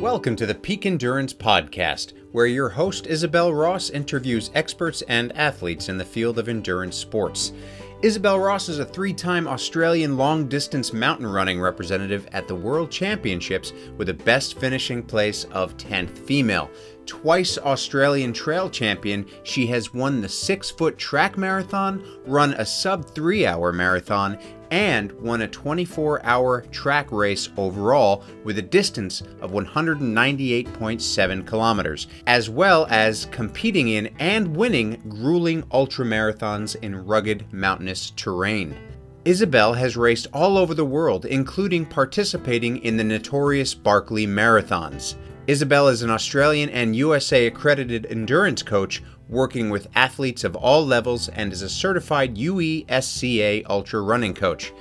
Welcome to the Peak Endurance Podcast, where your host Isabel Ross interviews experts and athletes in the field of endurance sports. Isabel Ross is a three time Australian long distance mountain running representative at the World Championships with a best finishing place of 10th female. Twice Australian trail champion, she has won the six foot track marathon, run a sub three hour marathon, and won a 24 hour track race overall with a distance of 198.7 kilometers, as well as competing in and winning grueling ultramarathons in rugged mountainous terrain. Isabel has raced all over the world, including participating in the notorious Barkley Marathons. Isabel is an Australian and USA accredited endurance coach working with athletes of all levels and is a certified UESCA ultra running coach.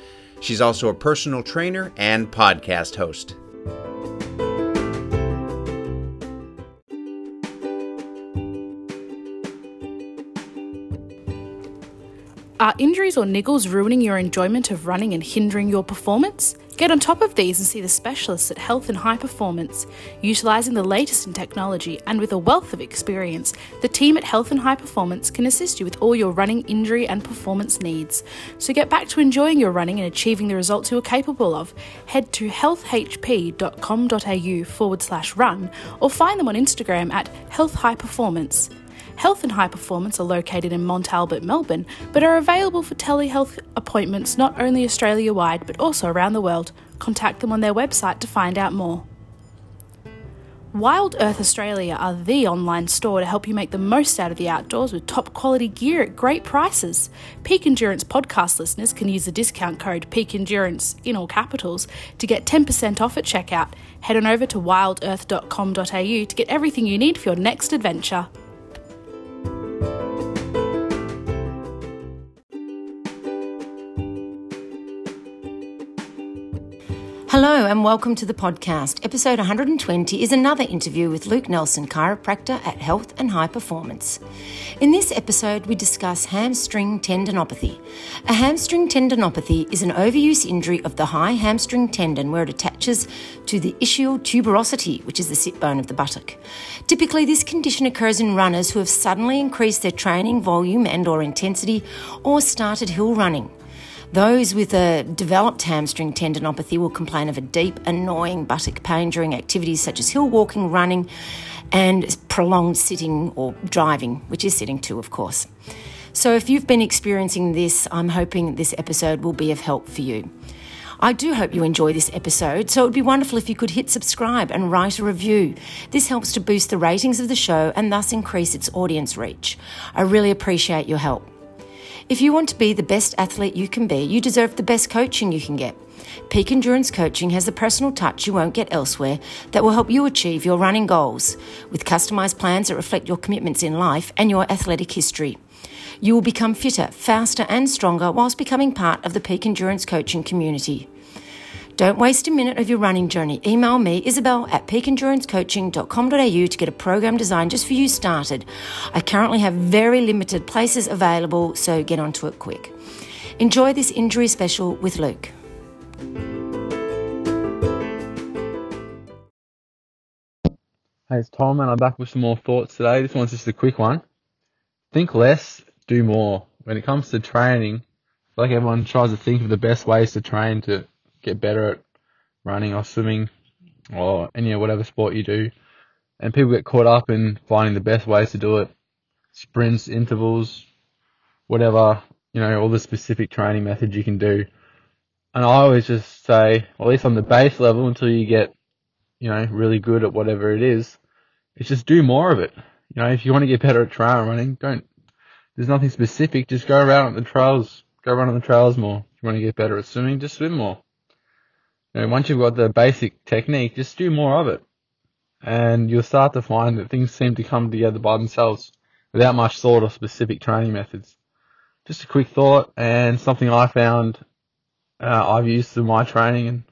She's also a personal trainer and podcast host. Are injuries or niggles ruining your enjoyment of running and hindering your performance? Get on top of these and see the specialists at Health and High Performance. Utilising the latest in technology and with a wealth of experience, the team at Health and High Performance can assist you with all your running injury and performance needs. So get back to enjoying your running and achieving the results you're capable of. Head to healthhp.com.au forward slash run or find them on Instagram at Health High Performance. Health and High Performance are located in Mont Albert, Melbourne, but are available for telehealth appointments not only Australia wide but also around the world. Contact them on their website to find out more. Wild Earth Australia are the online store to help you make the most out of the outdoors with top quality gear at great prices. Peak Endurance podcast listeners can use the discount code Peak Endurance in all capitals to get 10% off at checkout. Head on over to wildearth.com.au to get everything you need for your next adventure. thank you Hello and welcome to the podcast. Episode 120 is another interview with Luke Nelson, chiropractor at Health and High Performance. In this episode, we discuss hamstring tendinopathy. A hamstring tendinopathy is an overuse injury of the high hamstring tendon where it attaches to the ischial tuberosity, which is the sit bone of the buttock. Typically, this condition occurs in runners who have suddenly increased their training volume and or intensity or started hill running. Those with a developed hamstring tendinopathy will complain of a deep, annoying buttock pain during activities such as hill walking, running, and prolonged sitting or driving, which is sitting too, of course. So, if you've been experiencing this, I'm hoping this episode will be of help for you. I do hope you enjoy this episode, so it would be wonderful if you could hit subscribe and write a review. This helps to boost the ratings of the show and thus increase its audience reach. I really appreciate your help. If you want to be the best athlete you can be, you deserve the best coaching you can get. Peak Endurance Coaching has the personal touch you won't get elsewhere that will help you achieve your running goals with customized plans that reflect your commitments in life and your athletic history. You will become fitter, faster, and stronger whilst becoming part of the Peak Endurance Coaching community. Don't waste a minute of your running journey. Email me, Isabel at peakendurancecoaching.com.au to get a program designed just for you started. I currently have very limited places available, so get onto it quick. Enjoy this injury special with Luke. Hey, it's Tom, and I'm back with some more thoughts today. This one's just a quick one. Think less, do more. When it comes to training, like everyone tries to think of the best ways to train to get better at running or swimming or any whatever sport you do. And people get caught up in finding the best ways to do it. Sprints, intervals, whatever, you know, all the specific training methods you can do. And I always just say, at least on the base level until you get, you know, really good at whatever it is, it's just do more of it. You know, if you want to get better at trail running, don't, there's nothing specific, just go around on the trails, go run on the trails more. If you want to get better at swimming, just swim more. You know, once you've got the basic technique, just do more of it. And you'll start to find that things seem to come together by themselves without much thought or specific training methods. Just a quick thought and something I found uh, I've used in my training and,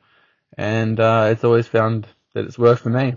and uh, it's always found that it's worked for me.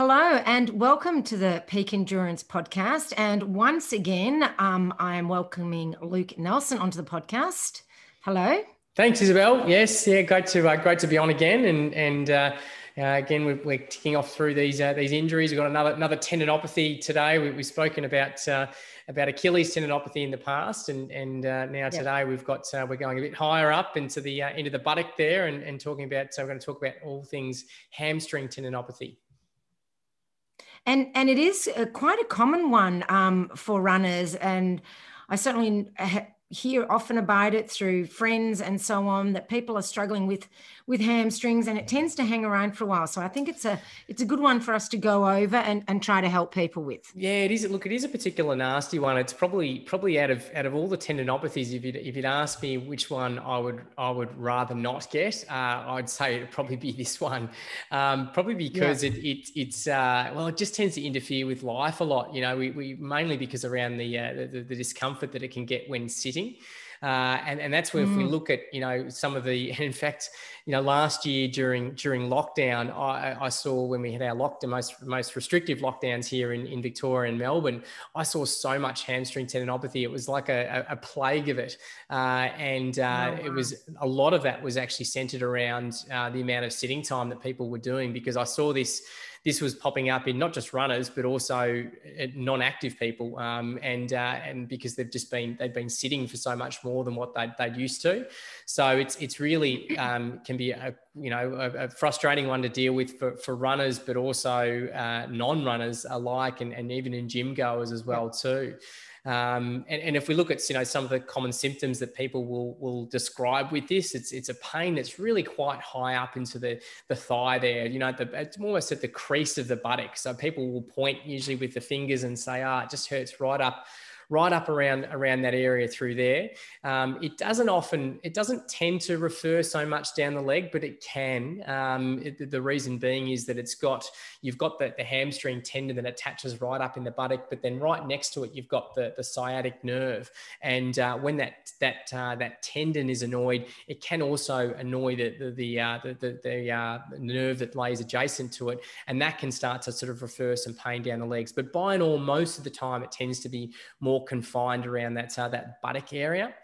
Hello and welcome to the Peak Endurance podcast. And once again, um, I am welcoming Luke Nelson onto the podcast. Hello. Thanks, Isabel. Yes, yeah, great to uh, great to be on again. And and uh, uh, again, we're, we're, ticking off through these uh, these injuries. We've got another another tendinopathy today. We, have spoken about uh, about Achilles tendinopathy in the past, and and uh, now yep. today we've got we're going a bit higher up into the into the buttock there, and, and talking about. So we're going to talk about all things hamstring tendinopathy. And and it is a, quite a common one um, for runners, and I certainly hear often about it through friends and so on that people are struggling with with hamstrings and it tends to hang around for a while. So i think it's a it's a good one for us to go over and, and try to help people with. Yeah it is look it is a particular nasty one. It's probably probably out of out of all the tendinopathies if you'd, if you'd ask me which one i would i would rather not get uh, i'd say it'd probably be this one. Um, probably because yeah. it, it it's uh, well it just tends to interfere with life a lot you know we, we mainly because around the, uh, the the discomfort that it can get when sitting uh, and, and that's where mm. if we mm. look at, you know, some of the, in fact, you know, last year during during lockdown, I, I saw when we had our lockdown, most most restrictive lockdowns here in, in Victoria and Melbourne, I saw so much hamstring tendinopathy. It was like a, a, plague of it. Uh, and uh, oh, wow. it was a lot of that was actually centered around uh, the amount of sitting time that people were doing because I saw this this was popping up in not just runners but also uh, non-active people, um, and uh, and because they've just been they've been sitting for so much more than what they they used to. So it's it's really um, can be a you know a, a, frustrating one to deal with for, for runners, but also uh, non-runners alike, and, and even in gym goers as well too. Um, and, and, if we look at you know some of the common symptoms that people will will describe with this, it's it's a pain that's really quite high up into the the thigh there. You know, the, it's almost at the crease of the buttock. So people will point usually with the fingers and say, "Ah, it just hurts right up." Right up around around that area through there. Um, it doesn't often, it doesn't tend to refer so much down the leg, but it can. Um, it, the reason being is that it's got you've got the, the hamstring tendon that attaches right up in the buttock, but then right next to it you've got the, the sciatic nerve, and uh, when that that uh, that tendon is annoyed, it can also annoy the the the uh, the, the, the uh, nerve that lays adjacent to it, and that can start to sort of refer some pain down the legs. But by and all, most of the time it tends to be more more confined around that, uh, that buttock area.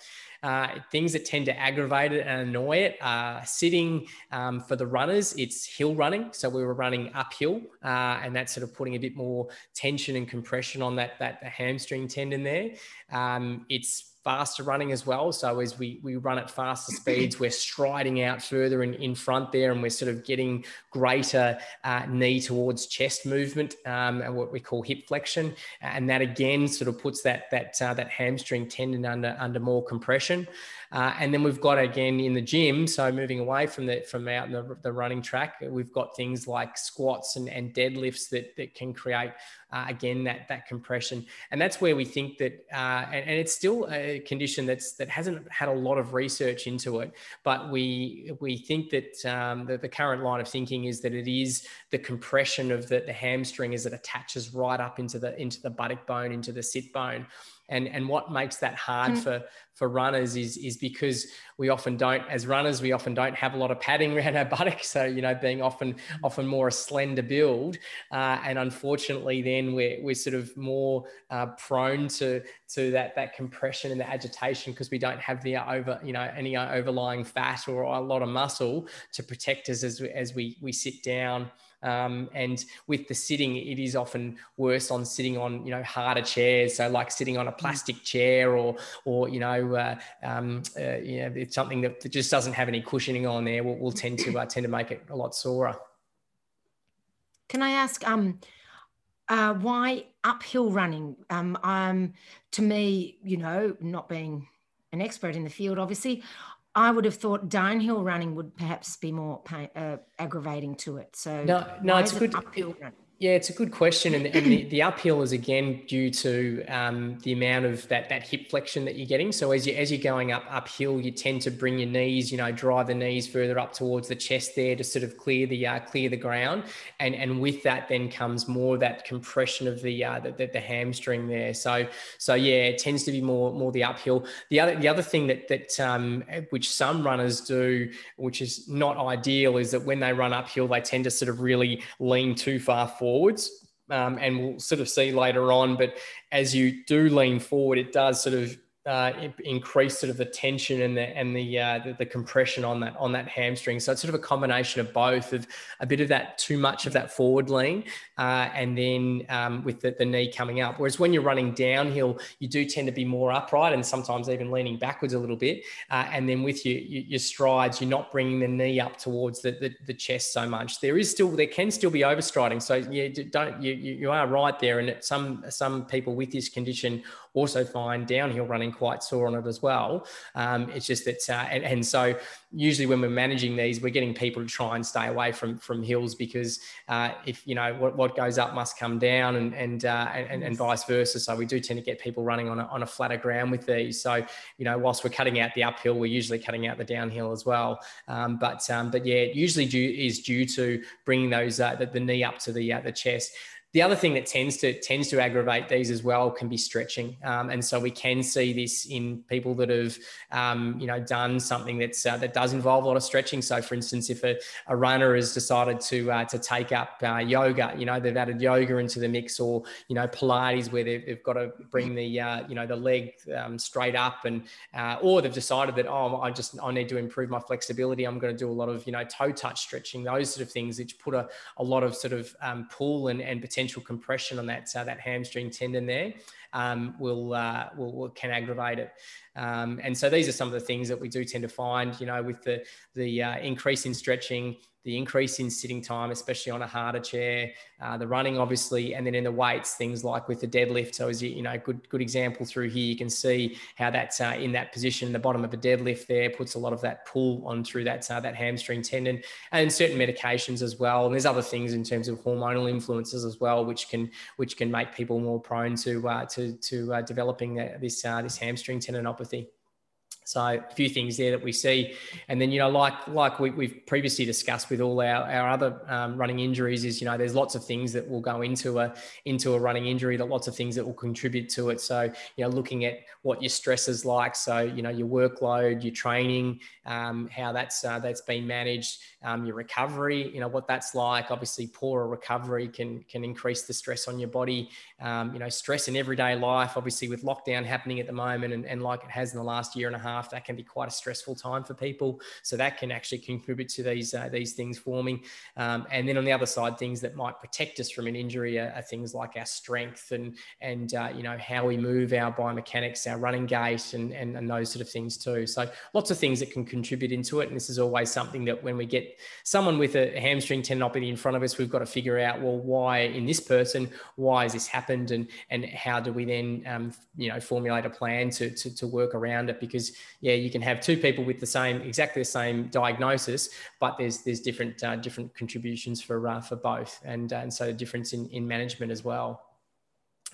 Uh, things that tend to aggravate it and annoy it are sitting um, for the runners, it's hill running. So we were running uphill, uh, and that's sort of putting a bit more tension and compression on that, that hamstring tendon there. Um, it's faster running as well. So as we we run at faster speeds, we're striding out further in, in front there, and we're sort of getting greater uh, knee towards chest movement um, and what we call hip flexion, and that again sort of puts that that uh, that hamstring tendon under under more compression. Uh, and then we've got again in the gym, so moving away from the from out in the, the running track, we've got things like squats and, and deadlifts that, that can create uh, again that that compression. And that's where we think that, uh, and, and, it's still a condition that's that hasn't had a lot of research into it, but we we think that um, the, the current line of thinking is that it is the compression of the, the hamstring as it attaches right up into the into the buttock bone, into the sit bone and and what makes that hard mm. for for runners is is because we often don't as runners we often don't have a lot of padding around our buttocks so you know being often often more a slender build uh, and unfortunately then we're, we're sort of more uh, prone to to that that compression and the agitation because we don't have the over you know any overlying fat or a lot of muscle to protect us as, we, as we we sit down um, and with the sitting, it is often worse on sitting on you know harder chairs. So like sitting on a mm. plastic chair or or you know uh, um, uh, you know it's something that just doesn't have any cushioning on there will, will tend to uh, tend to make it a lot sorer. Can I ask um, uh, why uphill running? Um, um, to me, you know, not being an expert in the field, obviously, I would have thought downhill running would perhaps be more pain, uh, aggravating to it. So no, no, it's good. Uphill running? Yeah, it's a good question, and, and the, the, uphill is again due to um, the amount of that that hip flexion that you're getting. So as you as you're going up uphill, you tend to bring your knees, you know, drive the knees further up towards the chest there to sort of clear the uh, clear the ground, and and with that then comes more that compression of the, uh, the, the the hamstring there. So so yeah, it tends to be more more the uphill. The other the other thing that that um, which some runners do, which is not ideal, is that when they run uphill, they tend to sort of really lean too far forward forwards. Um, and we'll sort of see later on. But as you do lean forward, it does sort of uh, increase sort of the tension and the and the, uh, the, the compression on that on that hamstring. So it's sort of a combination of both of a bit of that too much of that forward lean, uh, and then um, with the, the, knee coming up. Whereas when you're running downhill, you do tend to be more upright and sometimes even leaning backwards a little bit. Uh, and then with your, your strides, you're not bringing the knee up towards the, the, the, chest so much. There is still there can still be overstriding. So yeah, don't you you are right there. And some some people with this condition also find downhill running quite sore on it as well. Um, it's just that, uh, and, and, so usually when we're managing these, we're getting people to try and stay away from from hills because uh, if you know what, what goes up must come down, and and, uh, and and vice versa. So we do tend to get people running on a, on a flatter ground with these. So you know, whilst we're cutting out the uphill, we're usually cutting out the downhill as well. Um, but um, but yeah, it usually due, is due to bringing those uh, the, the knee up to the uh, the chest. The other thing that tends to tends to aggravate these as well can be stretching, um, and so we can see this in people that have um, you know done something that's uh, that does involve a lot of stretching. So, for instance, if a, a runner has decided to uh, to take up uh, yoga, you know they've added yoga into the mix, or you know Pilates where they've, they've got to bring the uh, you know the leg um, straight up, and uh, or they've decided that oh I just I need to improve my flexibility. I'm going to do a lot of you know toe touch stretching, those sort of things, which put a, a lot of sort of um, pull and, and potential potential compression on that uh, that hamstring tendon there um, will, uh, will, will can aggravate it. Um, and so these are some of the things that we do tend to find, you know, with the the uh, increase in stretching, the increase in sitting time, especially on a harder chair, uh, the running, obviously, and then in the weights, things like with the deadlift. So, as you, you know, good good example through here, you can see how that's uh, in that position, the bottom of a deadlift there puts a lot of that pull on through that uh, that hamstring tendon, and certain medications as well. And there's other things in terms of hormonal influences as well, which can which can make people more prone to uh, to to uh, developing this uh, this hamstring tendinopathy. So a few things there that we see, and then you know, like like we, have previously discussed with all our, our other um, running injuries, is you know, there's lots of things that will go into a into a running injury, that lots of things that will contribute to it. So you know, looking at what your stress is like, so you know, your workload, your training, um, how that's uh, that's been managed, um, your recovery, you know, what that's like. Obviously, poorer recovery can can increase the stress on your body. Um, you know, stress in everyday life, obviously with lockdown happening at the moment, and, and like it has in the last year and a half that can be quite a stressful time for people. So that can actually contribute to these uh, these things forming. Um, and then on the other side, things that might protect us from an injury are, are things like our strength and and uh, you know how we move, our biomechanics, our running gait, and, and and those sort of things too. So lots of things that can contribute into it. And this is always something that when we get someone with a hamstring tendinopathy in front of us, we've got to figure out well why in this person, why has this happened, and and how do we then um, you know formulate a plan to, to to work around it because yeah, you can have two people with the same, exactly the same diagnosis, but there's there's different uh, different contributions for uh, for both, and uh, and so the difference in in management as well.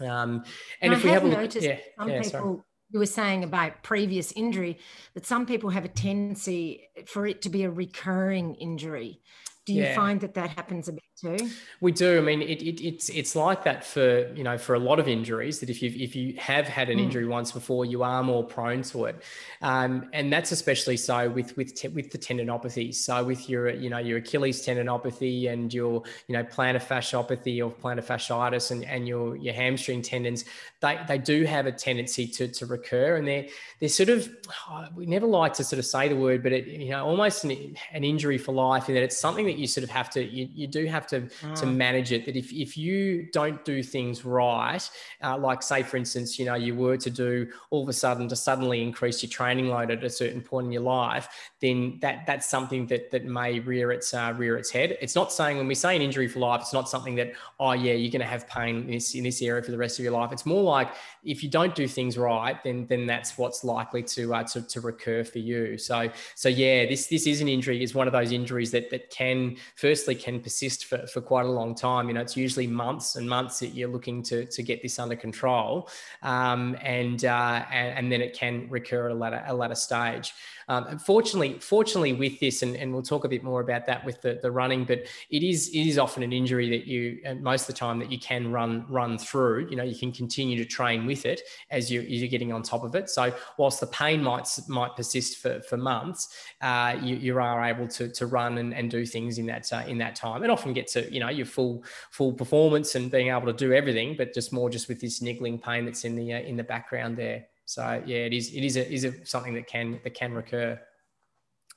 Um, and, if we have, noticed yeah, some yeah, people. Sorry. You were saying about previous injury that some people have a tendency for it to be a recurring injury. Do you yeah. find that that happens a bit too? We do. I mean, it, it, it's it's like that for you know for a lot of injuries that if you if you have had an mm. injury once before, you are more prone to it, um, and that's especially so with with te- with the tendinopathy. So with your you know your Achilles tendinopathy and your you know plantar fasciopathy or plantar fasciitis and, and your your hamstring tendons, they, they do have a tendency to, to recur, and they're they're sort of oh, we never like to sort of say the word, but it you know almost an, an injury for life in that it's something that you sort of have to you, you do have to mm. to manage it. That if if you don't do things right, uh, like say for instance, you know you were to do all of a sudden to suddenly increase your training load at a certain point in your life, then that that's something that that may rear its uh, rear its head. It's not saying when we say an injury for life, it's not something that oh yeah you're going to have pain in this in this area for the rest of your life. It's more like if you don't do things right, then then that's what's likely to uh, to, to recur for you. So so yeah, this this is an injury. Is one of those injuries that that can firstly can persist for, for quite a long time. You know, it's usually months and months that you're looking to to get this under control, um, and, uh, and and then it can recur at a later a later stage. Um, unfortunately, fortunately with this, and, and we'll talk a bit more about that with the, the running, but it is it is often an injury that you most of the time that you can run run through. You know, you can continue to train with it as you you're getting on top of it. So whilst the pain might might persist for, for months, uh, you, you are able to to run and, and do things things in that uh, in that time, and often get to you know your full full performance and being able to do everything, but just more just with this niggling pain that's in the uh, in the background there. So yeah, it is it is a, is a, something that can that can recur.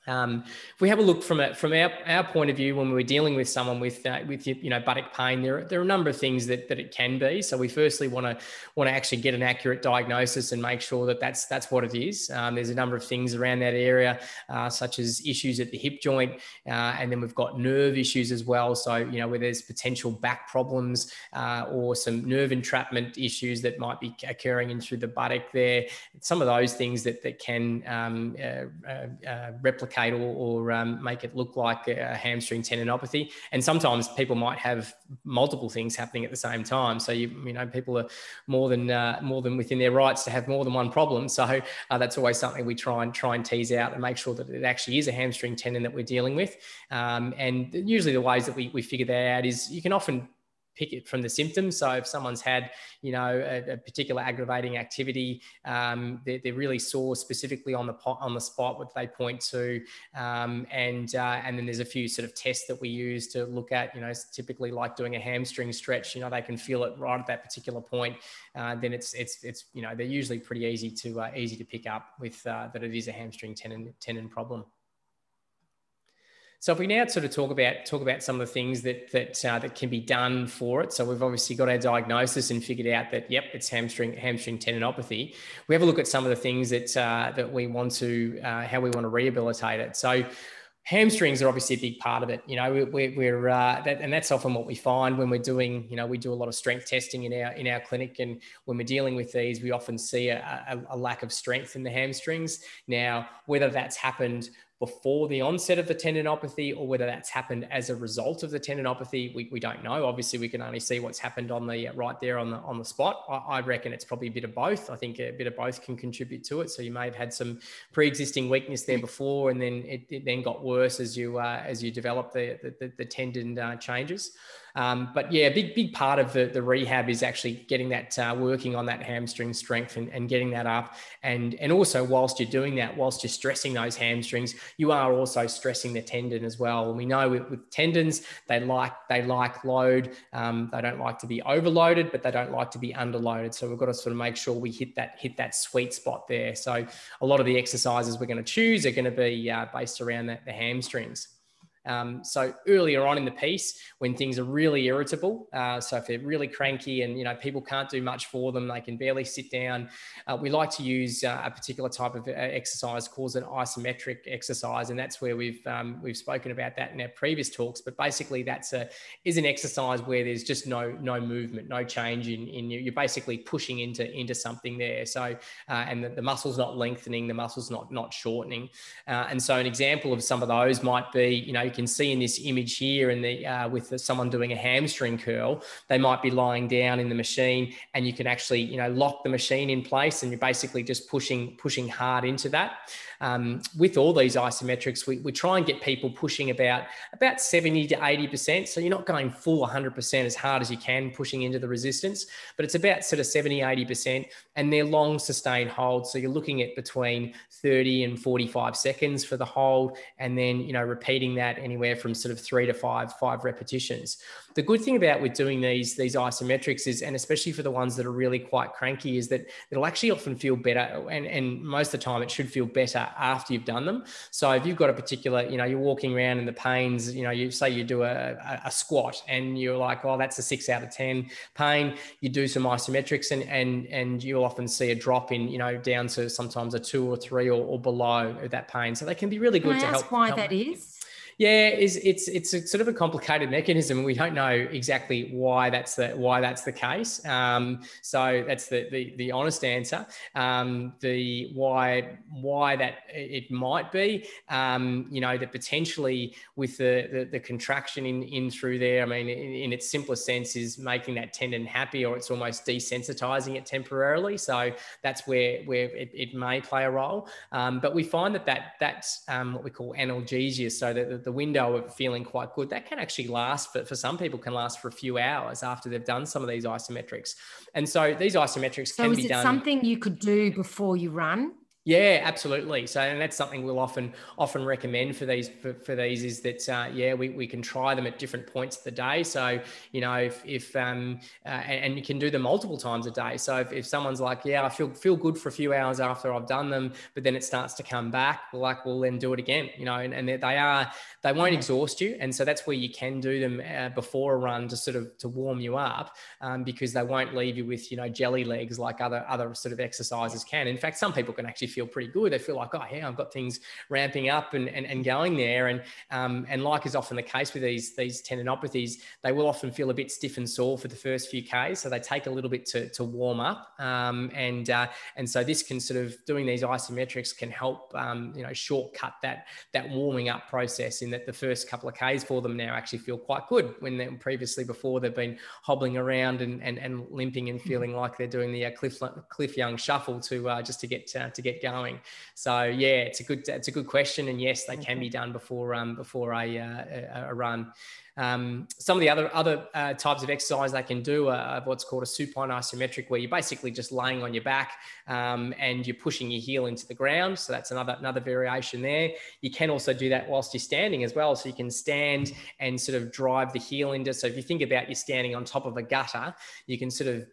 Um, if we have a look from a, from our, our point of view when we're dealing with someone with uh, with you know buttock pain, there, there are a number of things that, that it can be. So we firstly want to want to actually get an accurate diagnosis and make sure that that's that's what it is. Um, there's a number of things around that area, uh, such as issues at the hip joint, uh, and then we've got nerve issues as well. So you know where there's potential back problems uh, or some nerve entrapment issues that might be occurring in through the buttock there. Some of those things that that can um, uh, or, or um, make it look like a hamstring tendinopathy. And sometimes people might have multiple things happening at the same time. So you you know people are more than uh, more than within their rights to have more than one problem. So uh, that's always something we try and try and tease out and make sure that it actually is a hamstring tendon that we're dealing with. Um, and usually the ways that we, we figure that out is you can often pick it from the symptoms. So if someone's had, you know, a, a particular aggravating activity, um, they're, they're, really sore specifically on the pot, on the spot, what they point to, um, and uh, and then there's a few sort of tests that we use to look at, you know, typically like doing a hamstring stretch. You know, they can feel it right at that particular point. Uh, then it's it's it's you know they're usually pretty easy to uh, easy to pick up with uh, that it is a hamstring tendon tendon problem. So if we now sort of talk about talk about some of the things that that uh, that can be done for it. So we've obviously got our diagnosis and figured out that yep, it's hamstring hamstring tendinopathy. We have a look at some of the things that uh, that we want to uh, how we want to rehabilitate it. So hamstrings are obviously a big part of it. You know, we're, we're uh, that, and that's often what we find when we're doing. You know, we do a lot of strength testing in our in our clinic, and when we're dealing with these, we often see a, a, a lack of strength in the hamstrings. Now, whether that's happened before the onset of the tendinopathy or whether that's happened as a result of the tendinopathy we, we don't know. Obviously we can only see what's happened on the right there on the on the spot. I, I, reckon it's probably a bit of both. I think a bit of both can contribute to it. So you may have had some pre-existing weakness there before and then it, it then got worse as you uh, as you develop the the, the tendon uh, changes um, but yeah, a big, big part of the, the rehab is actually getting that, uh, working on that hamstring strength and, and getting that up. And, and also, whilst you're doing that, whilst you're stressing those hamstrings, you are also stressing the tendon as well. And we know with, with tendons, they like, they like load. Um, they don't like to be overloaded, but they don't like to be underloaded. So we've got to sort of make sure we hit that, hit that sweet spot there. So a lot of the exercises we're going to choose are going to be uh, based around that, the hamstrings. Um, so earlier on in the piece, when things are really irritable, uh, so if they're really cranky and you know people can't do much for them, they can barely sit down. Uh, we like to use uh, a particular type of uh, exercise called an isometric exercise, and that's where we've um, we've spoken about that in our previous talks. But basically, that's a is an exercise where there's just no no movement, no change in in you. You're basically pushing into into something there. So uh, and the, the, muscle's not lengthening, the muscle's not not shortening. Uh, and so an example of some of those might be you know can see in this image here in the uh, with the, someone doing a hamstring curl, they might be lying down in the machine and you can actually, you know, lock the machine in place and you're basically just pushing, pushing hard into that um, with all these isometrics, we, we try and get people pushing about about 70 to 80%. So you're not going full 100% as hard as you can pushing into the resistance, but it's about sort of 70, 80%. And they're long sustained holds. So you're looking at between 30 and 45 seconds for the hold. And then, you know, repeating that anywhere from sort of three to five, five repetitions the good thing about with doing these these isometrics is, and especially for the ones that are really quite cranky, is that it'll actually often feel better, and and most of the time it should feel better after you've done them. So if you've got a particular, you know, you're walking around in the pains, you know, you say you do a, a, squat and you're like, oh, that's a six out of ten pain. You do some isometrics, and and and you'll often see a drop in, you know, down to sometimes a two or three or, or below that pain. So they can be really good can to help. Why help that is? Yeah, is it's it's a sort of a complicated mechanism. We don't know exactly why that's the why that's the case. Um, so that's the the, the honest answer. Um, the why why that it might be, um, you know, that potentially with the, the, the contraction in in through there. I mean, in, in, its simplest sense, is making that tendon happy, or it's almost desensitizing it temporarily. So that's where where it, it may play a role. Um, but we find that that that's um, what we call analgesia. So that the window of feeling quite good, that can actually last for, for some people can last for a few hours after they've done some of these isometrics. And so these isometrics so can is be it done. Something you could do before you run. Yeah, absolutely. So, and that's something we'll often often recommend for these for, for these is that uh, yeah, we, we can try them at different points of the day. So, you know, if if um uh, and, and, you can do them multiple times a day. So, if, if someone's like, yeah, I feel feel good for a few hours after I've done them, but then it starts to come back, like we'll then do it again. You know, and, and they are they won't exhaust you, and so that's where you can do them uh, before a run to sort of to warm you up, um, because they won't leave you with you know jelly legs like other other sort of exercises can. In fact, some people can actually feel pretty good. They feel like, oh, yeah, I've got things ramping up and, and, and going there. And, um, and like is often the case with these, these tendinopathies, they will often feel a bit stiff and sore for the first few Ks. So they take a little bit to, to warm up. Um, and, uh, and so this can sort of doing these isometrics can help, um, you know, shortcut that, that warming up process in that the first couple of Ks for them now actually feel quite good when they previously before they've been hobbling around and, and, and limping and feeling like they're doing the uh, Cliff, Cliff Young shuffle to uh, just to get uh, to get going. So yeah, it's a good it's a good question, and yes, they can be done before um, before a, uh, a, a run. Um, some of the other other uh, types of exercise they can do are what's called a supine isometric, where you're basically just laying on your back um, and you're pushing your heel into the ground. So that's another another variation there. You can also do that whilst you're standing as well. So you can stand and sort of drive the heel into. So if you think about you're standing on top of a gutter, you can sort of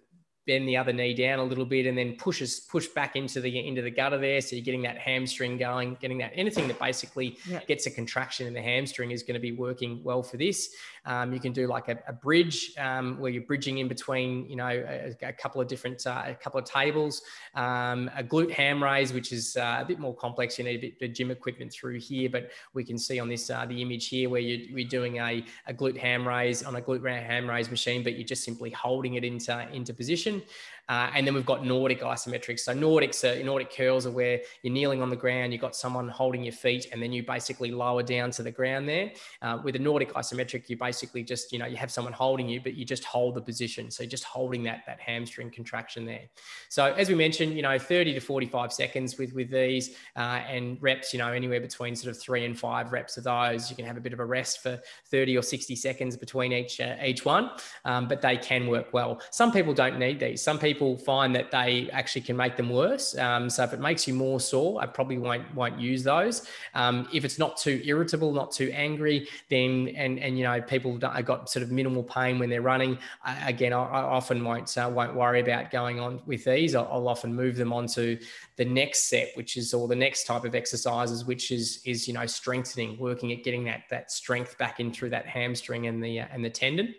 bend the other knee down a little bit and then pushes push back into the into the gutter there so you're getting that hamstring going getting that anything that basically yeah. gets a contraction in the hamstring is going to be working well for this um, you can do like a, a bridge um, where you're bridging in between, you know, a, a couple of different, uh, a couple of tables, um, a glute ham raise, which is uh, a bit more complex. You need a bit of gym equipment through here, but we can see on this, uh, the image here where you're, you're doing a, a glute ham raise on a glute ham raise machine, but you're just simply holding it into, into position. Uh, and then we've got Nordic isometrics. So Nordics are, Nordic curls are where you're kneeling on the ground, you've got someone holding your feet, and then you basically lower down to the ground there. Uh, with a Nordic isometric, you basically just, you know, you have someone holding you, but you just hold the position. So just holding that, that hamstring contraction there. So as we mentioned, you know, 30 to 45 seconds with, with these uh, and reps, you know, anywhere between sort of three and five reps of those. You can have a bit of a rest for 30 or 60 seconds between each, uh, each one, um, but they can work well. Some people don't need these. Some people people find that they actually can make them worse. Um, so if it makes you more sore, I probably won't won't use those. Um, if it's not too irritable, not too angry, then and and you know people have got sort of minimal pain when they're running. I, again, I, I, often won't uh, won't worry about going on with these. I'll, I'll often move them onto the next set, which is or the next type of exercises, which is is you know strengthening, working at getting that that strength back in through that hamstring and the uh, and the tendon.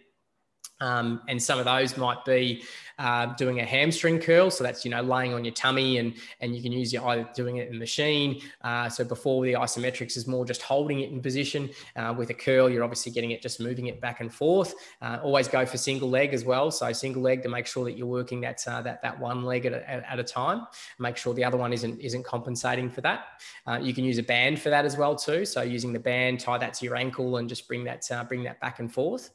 Um, and some of those might be uh, doing a hamstring curl. So that's, you know, laying on your tummy and, and you can use your either doing it in the machine. Uh, so before the isometrics is more just holding it in position. Uh, with a curl, you're obviously getting it, just moving it back and forth. Uh, always go for single leg as well. So single leg to make sure that you're working that, uh, that, that one leg at a, at a time. Make sure the other one isn't, isn't compensating for that. Uh, you can use a band for that as well too. So using the band, tie that to your ankle and just bring that, bring that back and forth.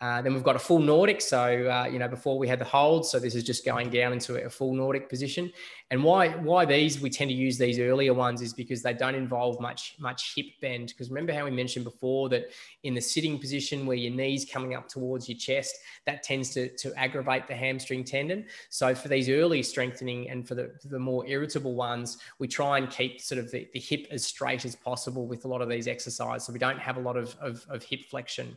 Uh, then we've got a full Nordic. So, uh, you know, before we had the hold, so this is just going down into a full Nordic position. And why why these we tend to use these earlier ones is because they don't involve much much hip bend. Because remember how we mentioned before that in the sitting position where your knees coming up towards your chest, that tends to, to aggravate the hamstring tendon. So for these early strengthening and for the, the more irritable ones, we try and keep sort of the, the hip as straight as possible with a lot of these exercises. So we don't have a lot of, of, of hip flexion.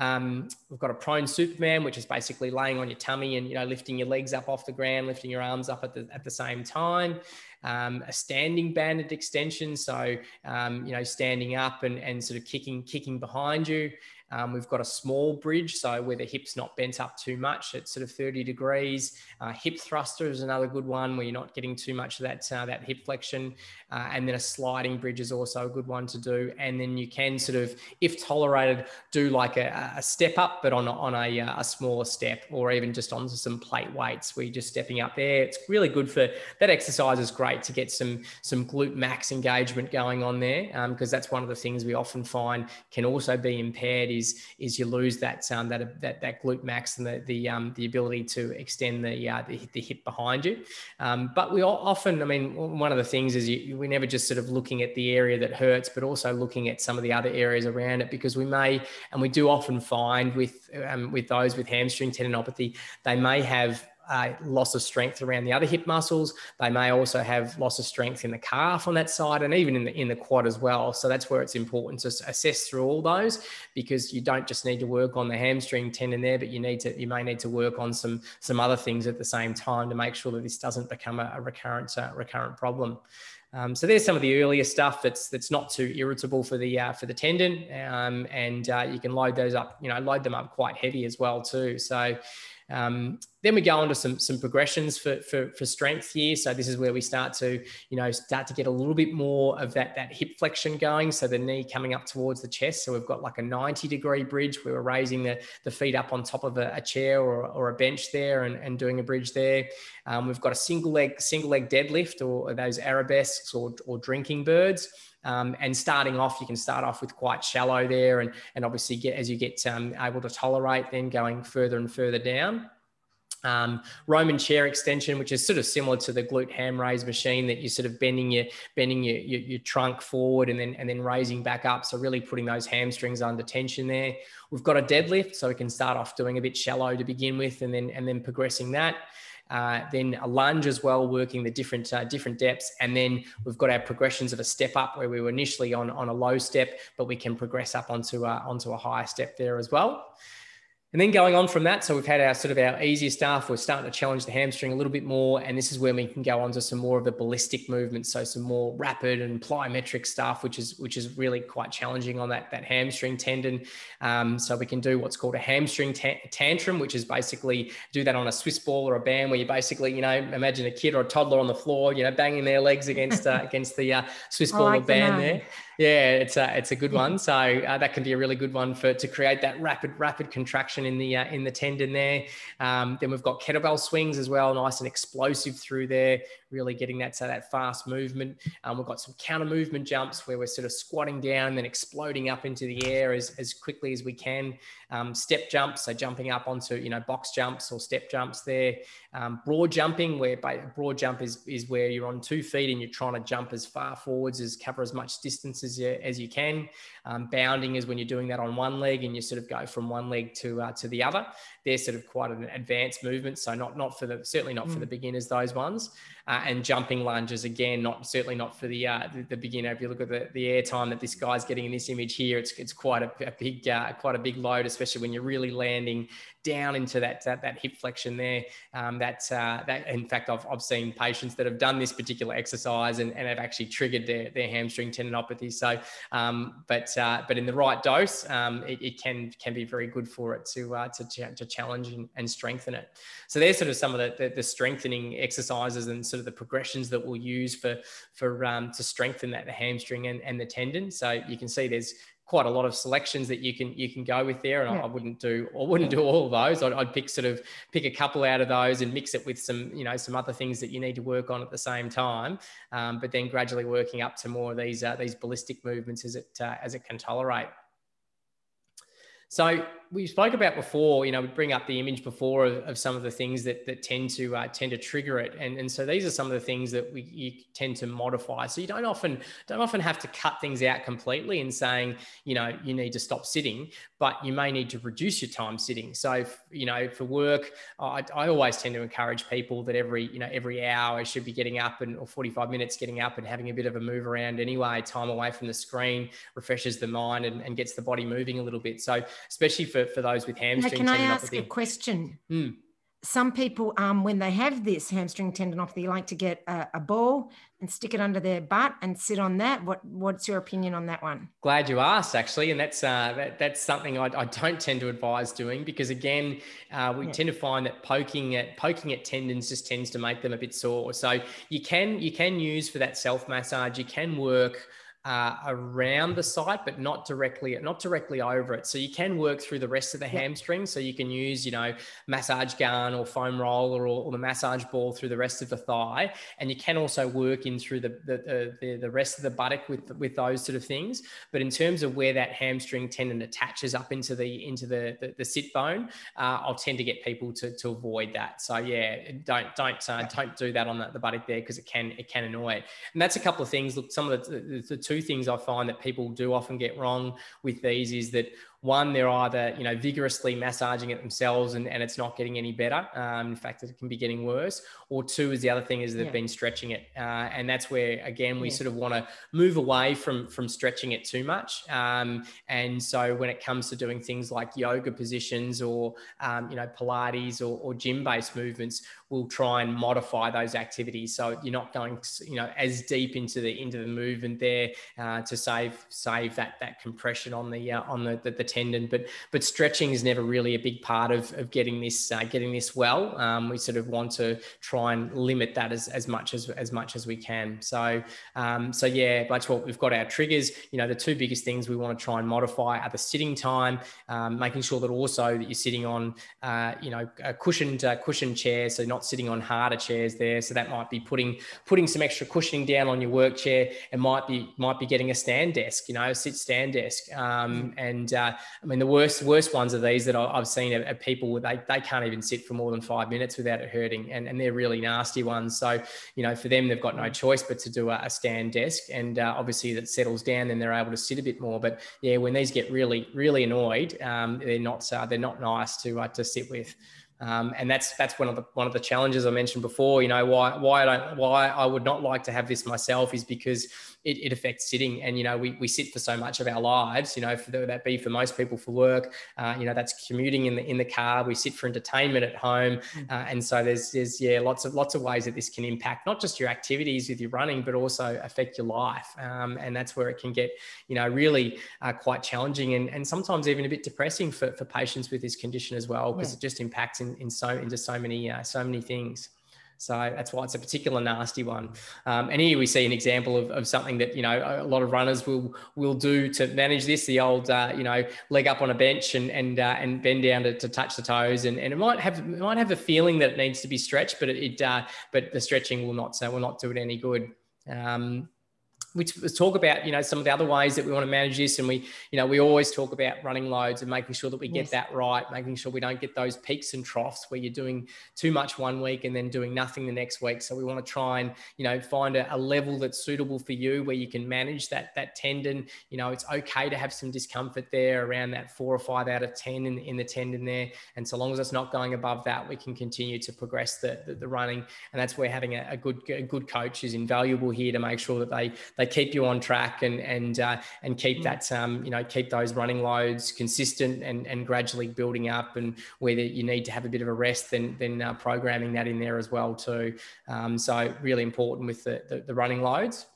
Um, we've got a prone Superman, which is basically laying on your tummy and you know lifting your legs up off the ground, lifting your arms up at the at the same time. Um, a standing banded extension, so um, you know standing up and, and sort of kicking kicking behind you. Um, we've got a small bridge, so where the hip's not bent up too much at sort of 30 degrees. Uh, hip thruster is another good one where you're not getting too much of that, uh, that hip flexion. Uh, and then a sliding bridge is also a good one to do. And then you can sort of, if tolerated, do like a, a step up, but on, on a, uh, a smaller step or even just onto some plate weights where you're just stepping up there. It's really good for that exercise is great to get some, some glute max engagement going on there because um, that's one of the things we often find can also be impaired is, is you lose that, um, that, that, that glute max and the, the, um, the ability to extend the, uh, the, the hip behind you. Um, but we often, I mean, one of the things is you, we're never just sort of looking at the area that hurts, but also looking at some of the other areas around it because we may, and we do often find with um, with those with hamstring tendinopathy, they may have uh, loss of strength around the other hip muscles. They may also have loss of strength in the calf on that side and even in the in the quad as well. So that's where it's important to assess through all those because you don't just need to work on the hamstring tendon there, but you need to you may need to work on some some other things at the same time to make sure that this doesn't become a, a recurrent uh, recurrent problem. Um, so there's some of the earlier stuff that's that's not too irritable for the uh, for the tendon, um, and uh, you can load those up. You know, load them up quite heavy as well too. So um, then we go on to some some progressions for, for for strength here. So this is where we start to you know start to get a little bit more of that that hip flexion going. So the knee coming up towards the chest. So we've got like a 90 degree bridge where we're raising the, the feet up on top of a, a chair or, or a bench there and, and doing a bridge there. Um, we've got a single leg single leg deadlift or those arabesques or, or drinking birds. Um, and starting off, you can start off with quite shallow there, and and obviously get as you get um, able to tolerate, then going further and further down. Um, Roman chair extension, which is sort of similar to the glute ham raise machine that you're sort of bending your bending your, your, your, trunk forward and then and then raising back up. So really putting those hamstrings under tension there. We've got a deadlift, so we can start off doing a bit shallow to begin with, and then and then progressing that. Uh, then a lunge as well, working the different uh, different depths, and then we've got our progressions of a step up where we were initially on on a low step, but we can progress up onto uh, onto a higher step there as well. And then going on from that, so we've had our sort of our easier stuff. We're starting to challenge the hamstring a little bit more, and this is where we can go on to some more of the ballistic movements, so some more rapid and plyometric stuff, which is which is really quite challenging on that that hamstring tendon. Um, so we can do what's called a hamstring ta- tantrum, which is basically do that on a Swiss ball or a band, where you basically you know imagine a kid or a toddler on the floor, you know, banging their legs against uh, against the uh, Swiss ball like or band there. Yeah, it's a it's a good one. So uh, that can be a really good one for to create that rapid rapid contraction in the uh, in the tendon there. Um, then we've got kettlebell swings as well, nice and explosive through there, really getting that so that fast movement. Um, we've got some counter movement jumps where we're sort of squatting down and then exploding up into the air as as quickly as we can. Um, step jumps, so jumping up onto you know box jumps or step jumps there. Um, broad jumping, where broad jump is is where you're on two feet and you're trying to jump as far forwards as cover as much distance as you, as you can. Um, bounding is when you're doing that on one leg and you sort of go from one leg to uh, to the other. They're sort of quite an advanced movement, so not not for the certainly not mm. for the beginners those ones. Uh, and jumping lunges again, not certainly not for the, uh, the, the beginner. If you look at the, the air time that this guy's getting in this image here, it's it's quite a, a big uh, quite a big load, especially when you're really landing down into that that, that hip flexion there. Um, that uh, that in fact, I've, I've seen patients that have done this particular exercise and, and have actually triggered their, their hamstring tendinopathy. So, um, but uh, but in the right dose, um, it, it, can can be very good for it to uh, to, to challenge and, and, strengthen it. So there's sort of some of the, the, the, strengthening exercises and sort of the progressions that we'll use for for um, to strengthen that the hamstring and, and the tendon. So you can see there's quite a lot of selections that you can you can go with there and yeah. I, wouldn't do I wouldn't do all of those I'd, I'd, pick sort of pick a couple out of those and mix it with some you know some other things that you need to work on at the same time um, but then gradually working up to more of these uh, these ballistic movements as it uh, as it can tolerate so we spoke about before, you know, we bring up the image before of, of, some of the things that, that tend to uh, tend to trigger it, and, and so these are some of the things that we you tend to modify. So you don't often don't often have to cut things out completely and saying, you know, you need to stop sitting, but you may need to reduce your time sitting. So if, you know, for work, I, I always tend to encourage people that every you know every hour should be getting up and or 45 minutes getting up and having a bit of a move around anyway. Time away from the screen refreshes the mind and, and gets the body moving a little bit. So especially for for, those with hamstring now, can I ask a question? Hmm. Some people, um, when they have this hamstring tendinopathy, like to get a, a, ball and stick it under their butt and sit on that. What What's your opinion on that one? Glad you asked, actually, and that's uh, that, that's something I, I, don't tend to advise doing because again, uh, we yeah. tend to find that poking at poking at tendons just tends to make them a bit sore. So you can you can use for that self massage. You can work uh, around the site, but not directly, not directly over it. So you can work through the rest of the hamstring. So you can use, you know, massage gun or foam roller or, or, the massage ball through the rest of the thigh, and you can also work in through the the, the, the rest of the buttock with with those sort of things. But in terms of where that hamstring tendon attaches up into the into the the, the sit bone, uh, I'll tend to get people to, to avoid that. So yeah, don't don't uh, don't do that on the, the buttock there because it can it can annoy it. And that's a couple of things. Look, some of the, the, the two two things I find that people do often get wrong with these is that one they're either you know vigorously massaging it themselves and, and it's not getting any better. Um, in fact, it can be getting worse. Or two is the other thing is they've yeah. been stretching it, uh, and that's where again we yeah. sort of want to move away from from stretching it too much. Um, and so when it comes to doing things like yoga positions or um, you know Pilates or, or gym based movements, we'll try and modify those activities so you're not going you know as deep into the into the movement there uh, to save save that that compression on the uh, on the, the, the tendon. But but stretching is never really a big part of, of getting this uh, getting this well. Um, we sort of want to try and limit that as, as much as as much as we can. So um, so yeah, that's what we've got our triggers. You know, the two biggest things we want to try and modify are the sitting time, um, making sure that also that you're sitting on uh, you know a cushioned uh, cushioned chair, so not sitting on harder chairs there. So that might be putting putting some extra cushioning down on your work chair. It might be might be getting a stand desk, you know, a sit stand desk. Um, mm. and uh, I mean, the worst worst ones are these that I've seen are, are people they they can't even sit for more than five minutes without it hurting, and and they're really nasty ones. So you know, for them, they've got no choice but to do a, a stand desk, and uh, obviously that settles down, then they're able to sit a bit more. But yeah, when these get really really annoyed, um, they're not uh, they're not nice to uh, to sit with. Um, and that's that's one of the one of the challenges I mentioned before. You know why why I don't why I would not like to have this myself is because it, it affects sitting. And, you know, we, we sit for so much of our lives, you know, for the, that be for most people for work, uh, you know, that's commuting in the, in the car, we sit for entertainment at home. Mm. Uh, and so there's, there's, yeah, lots of, lots of ways that this can impact not just your activities with your running, but also affect your life. Um, and that's where it can get, you know, really uh, quite challenging and, and sometimes even a bit depressing for, for patients with this condition as well, because yeah. it just impacts in, in so, into so many, uh, so many things. So that's why it's a particular nasty one. Um, and here we see an example of, of something that, you know, a lot of runners will will do to manage this, the old, uh, you know, leg up on a bench and and uh, and bend down to, to touch the toes. And, and it might have it might have a feeling that it needs to be stretched, but it, it uh, but the stretching will not, uh, will not do it any good. Um, we talk about you know some of the other ways that we want to manage this and we you know we always talk about running loads and making sure that we get yes. that right making sure we don't get those peaks and troughs where you're doing too much one week and then doing nothing the next week. So we want to try and you know find a, a level that's suitable for you where you can manage that that tendon. You know it's okay to have some discomfort there around that four or five out of ten in, in the tendon there. And so long as it's not going above that we can continue to progress the the, the running. And that's where having a, a good a good coach is invaluable here to make sure that they they they keep you on track and and uh, and keep mm. that um, you know keep those running loads consistent and and gradually building up and whether you need to have a bit of a rest then then uh, programming that in there as well too. Um, so really important with the, the, the running loads.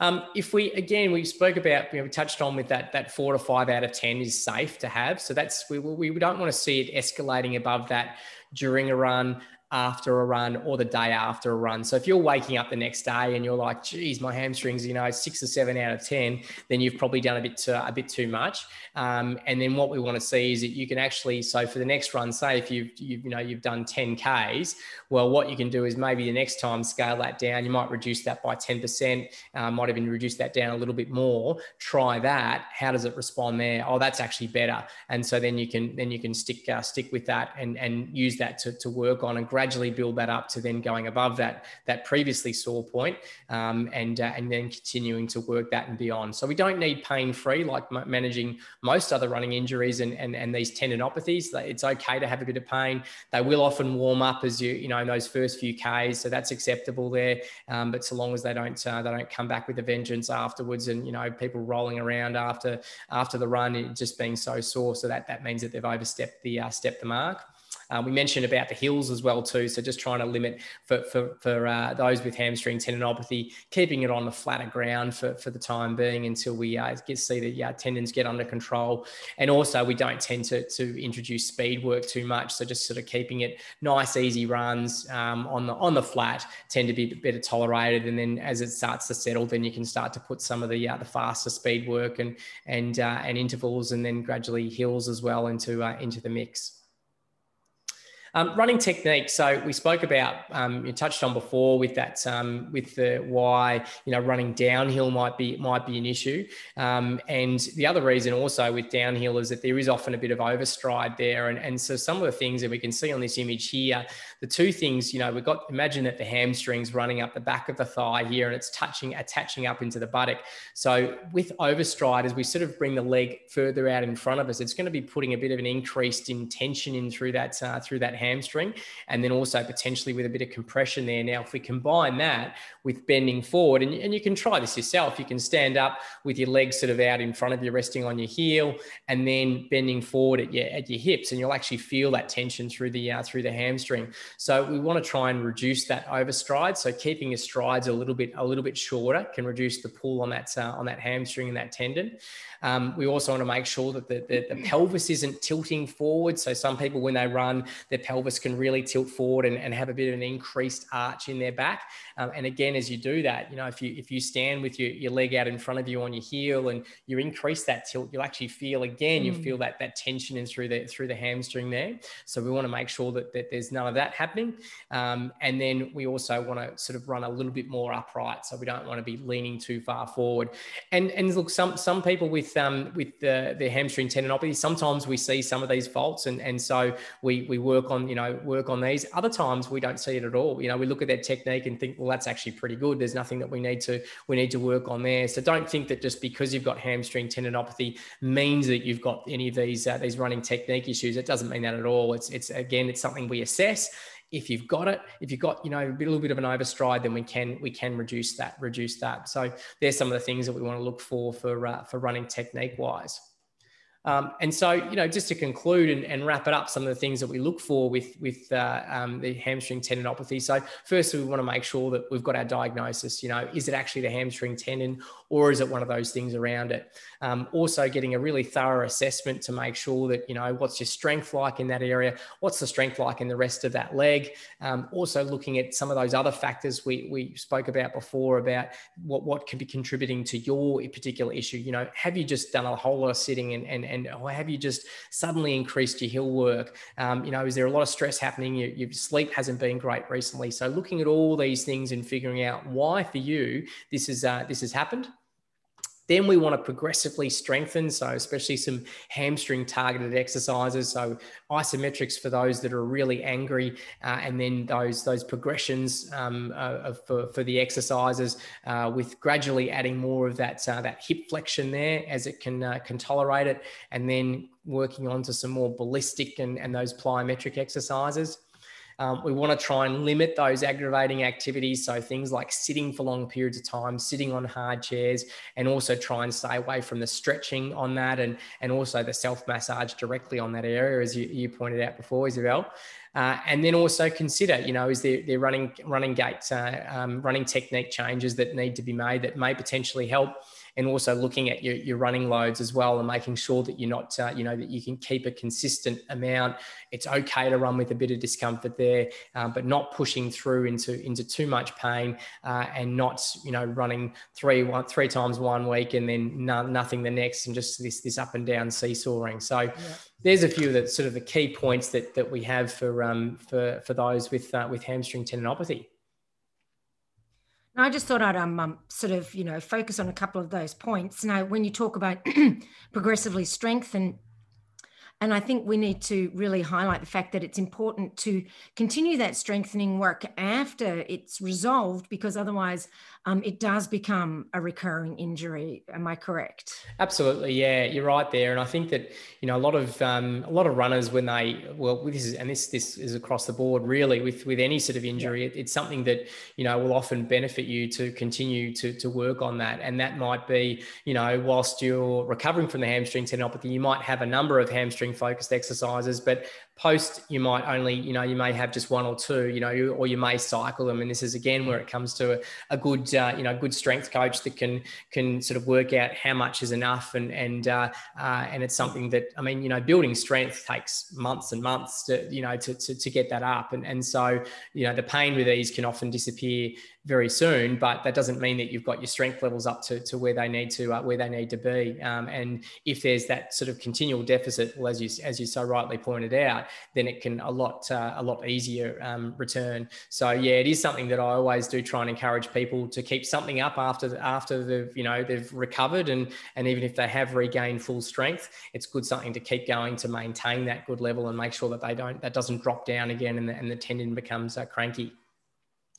Um, if we again we spoke about you know, we touched on with that that four to five out of ten is safe to have. So that's we, we don't want to see it escalating above that during a run after a run or the day after a run. So if you're waking up the next day and you're like, geez, my hamstrings, you know, six or seven out of 10, then you've probably done a bit too, a bit too much. Um, and then what we want to see is that you can actually, so for the next run, say if you've, you've, you know, you've done 10 Ks, well, what you can do is maybe the next time scale that down. You might reduce that by 10%, uh, might even reduce that down a little bit more. Try that. How does it respond there? Oh, that's actually better. And so then you can, then you can stick, uh, stick with that and, and use that to, to work on and gradually build that up to then going above that that previously sore point, um, and uh, and then continuing to work that and beyond. So we don't need pain free like managing most other running injuries and, and and these tendinopathies. It's okay to have a bit of pain. They will often warm up as you you know in those first few k's, so that's acceptable there. Um, but so long as they don't uh, they don't come back with a vengeance afterwards, and you know people rolling around after after the run just being so sore, so that that means that they've overstepped the uh, stepped the mark. Um, we mentioned about the hills as well too. So just trying to limit for for, for uh, those with hamstring tendinopathy, keeping it on the flatter ground for, for the time being until we uh, get see the uh, tendons get under control. And also we don't tend to to introduce speed work too much. So just sort of keeping it nice, easy runs um, on the on the flat tend to be better tolerated. And then as it starts to settle, then you can start to put some of the uh, the faster speed work and and uh, and intervals, and then gradually hills as well into uh, into the mix. Um, running technique. So we spoke about um, you touched on before with that um, with the why you know running downhill might be might be an issue, um, and the other reason also with downhill is that there is often a bit of overstride there, and and so some of the things that we can see on this image here, the two things you know we've got imagine that the hamstrings running up the back of the thigh here, and it's touching attaching up into the buttock. So with overstride, as we sort of bring the leg further out in front of us, it's going to be putting a bit of an increased in tension in through that uh, through that hamstring, and then also potentially with a bit of compression there. Now, if we combine that with bending forward, and, and you can try this yourself, you can stand up with your legs sort of out in front of you, resting on your heel, and then bending forward at your at your hips, and you'll actually feel that tension through the uh, through the hamstring. So we want to try and reduce that overstride. So keeping your strides a little bit a little bit shorter can reduce the pull on that uh, on that hamstring and that tendon. Um, we also want to make sure that the, the, the, pelvis isn't tilting forward. So some people, when they run, their pelvis can really tilt forward and, and have a bit of an increased arch in their back. Um, and again, as you do that, you know, if you if you stand with your, your leg out in front of you on your heel and you increase that tilt, you'll actually feel again, mm. you feel that that tension in through the through the hamstring there. So we want to make sure that, that there's none of that happening. Um, and then we also want to sort of run a little bit more upright. So we don't want to be leaning too far forward. And and look, some some people with um, with the, the hamstring tendinopathy, sometimes we see some of these faults, and and so we we work on you know work on these. Other times we don't see it at all. You know, we look at their technique and think, well, that's actually pretty good. There's nothing that we need to we need to work on there. So don't think that just because you've got hamstring tendinopathy means that you've got any of these uh, these running technique issues. It doesn't mean that at all. It's it's again, it's something we assess if you've got it if you've got you know a little bit of an overstride then we can we can reduce that reduce that so there's some of the things that we want to look for for uh, for running technique wise um, and so, you know, just to conclude and, and, wrap it up, some of the things that we look for with with uh, um, the hamstring tendinopathy. So, firstly, we want to make sure that we've got our diagnosis. You know, is it actually the hamstring tendon, or is it one of those things around it? Um, also, getting a really thorough assessment to make sure that you know what's your strength like in that area, what's the strength like in the rest of that leg. Um, also, looking at some of those other factors we we spoke about before about what what can be contributing to your particular issue. You know, have you just done a whole lot of sitting and and and or have you just suddenly increased your hill work? Um, you know, is there a lot of stress happening? Your, your sleep hasn't been great recently. So looking at all these things and figuring out why for you this is uh, this has happened then we want to progressively strengthen, so especially some hamstring targeted exercises. So isometrics for those that are really angry, uh, and then those those progressions um, uh, for, for the exercises uh, with gradually adding more of that uh, that hip flexion there as it can uh, can tolerate it, and then working on to some more ballistic and, and those plyometric exercises. Um, we want to try and limit those aggravating activities. So things like sitting for long periods of time, sitting on hard chairs, and also try and stay away from the stretching on that and, and also the self massage directly on that area, as you, you pointed out before, Isabel. Uh, and then also consider, you know, is there, there running running gaits, uh, um, running technique changes that need to be made that may potentially help and also looking at your, your running loads as well and making sure that you're not, uh, you know, that you can keep a consistent amount. It's okay to run with a bit of discomfort there, um, but not pushing through into into too much pain uh, and not, you know, running three one three times one week and then no, nothing the next and just this this up and down seesawing. So. Yeah there's a few that sort of the key points that that we have for um for for those with uh, with hamstring tendinopathy. I just thought I'd um, um, sort of, you know, focus on a couple of those points. Now, when you talk about progressively strengthen and I think we need to really highlight the fact that it's important to continue that strengthening work after it's resolved, because otherwise um, it does become a recurring injury. Am I correct? Absolutely, yeah, you're right there. And I think that you know a lot of um, a lot of runners when they well, this is and this this is across the board really with with any sort of injury, yeah. it, it's something that you know will often benefit you to continue to to work on that. And that might be you know whilst you're recovering from the hamstring tendinopathy, you might have a number of hamstring focused exercises, but post you might only you know you may have just one or two you know or you may cycle them. And this is again where it comes to a, a good uh, you know good strength coach that can can sort of work out how much is enough. And and uh, uh, and it's something that i mean you know building strength takes months and months to you know to, to, to get that up. And and so you know the pain with these can often disappear very soon, but that doesn't mean that you've got your strength levels up to, to where they need to uh, where they need to be. Um, and if there's that sort of continual deficit, well, as you as you so rightly pointed out, then it can a lot uh, a lot easier um, return. So yeah, it is something that I always do try and encourage people to keep something up after the, after they've you know they've recovered and and even if they have regained full strength, it's good something to keep going to maintain that good level and make sure that they don't that doesn't drop down again and the, and the tendon becomes uh, cranky.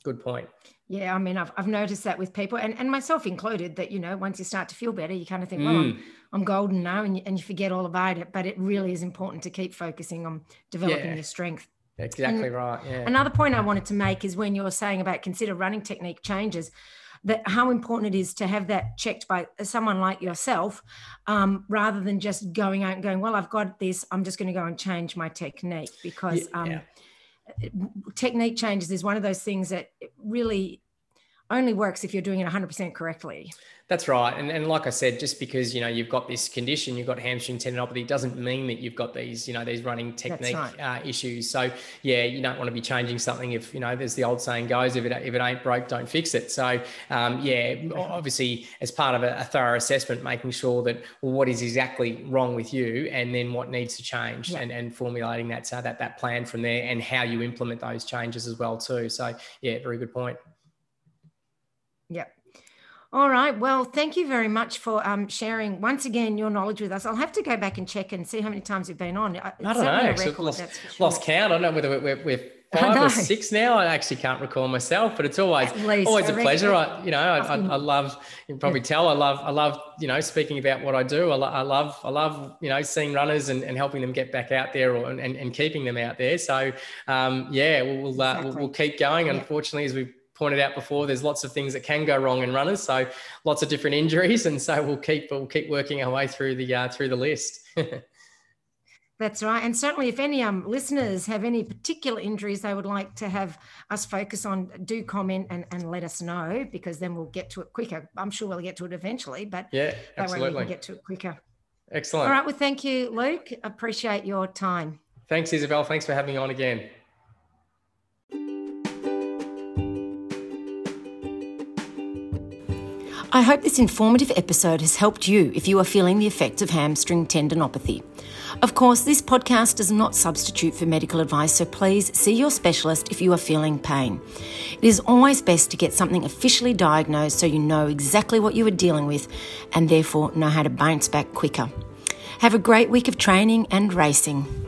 Good point. Yeah, I mean, I've, I've noticed that with people, and, and myself included, that you know, once you start to feel better, you kind of think, well, I'm, mm. I'm golden now, and you, and you forget all about it. But it really is important to keep focusing on developing yeah. your strength. Exactly and right. Yeah. Another point I wanted to make is when you're saying about consider running technique changes, that how important it is to have that checked by someone like yourself, um, rather than just going out and going, well, I've got this, I'm just going to go and change my technique because. Yeah, um, technique changes is one of those things that really only works if you're doing it 100% correctly. That's right. And, and like I said, just because, you know, you've got this condition, you've got hamstring tendinopathy, doesn't mean that you've got these, you know, these running technique right. uh, issues. So yeah, you don't want to be changing something if, you know, there's the old saying goes, if it, if it ain't broke, don't fix it. So um, yeah, obviously as part of a, a, thorough assessment, making sure that well, what is exactly wrong with you and then what needs to change yeah. and, and formulating that, so that, that plan from there and how you implement those changes as well too. So yeah, very good point. All right. Well, thank you very much for um, sharing once again your knowledge with us. I'll have to go back and check and see how many times you've been on. I don't know. Record, lost, sure. lost, count. I don't know whether we're, we're five or six now. I actually can't recall myself, but it's always always a pleasure. I, you know, I, I, I, love. You can probably tell I love. I love. You know, speaking about what I do. I, lo- I love. I love. You know, seeing runners and, and helping them get back out there or, and, and keeping them out there. So, um, yeah, we'll we'll, uh, exactly. we'll, we'll keep going. Yeah. Unfortunately, as we pointed out before, there's lots of things that can go wrong in runners. So lots of different injuries, and so we'll keep we'll keep working our way through the uh, through the list. That's right. And certainly, if any um, listeners have any particular injuries they would like to have us focus on, do comment and, and let us know because then we'll get to it quicker. I'm sure we'll get to it eventually, but yeah, absolutely. that way we can get to it quicker. Excellent. All right. Well, thank you, Luke. Appreciate your time. Thanks, Isabel. Thanks for having me on again. I hope this informative episode has helped you if you are feeling the effects of hamstring tendinopathy. Of course, this podcast does not substitute for medical advice, so please see your specialist if you are feeling pain. It is always best to get something officially diagnosed so you know exactly what you are dealing with and therefore know how to bounce back quicker. Have a great week of training and racing.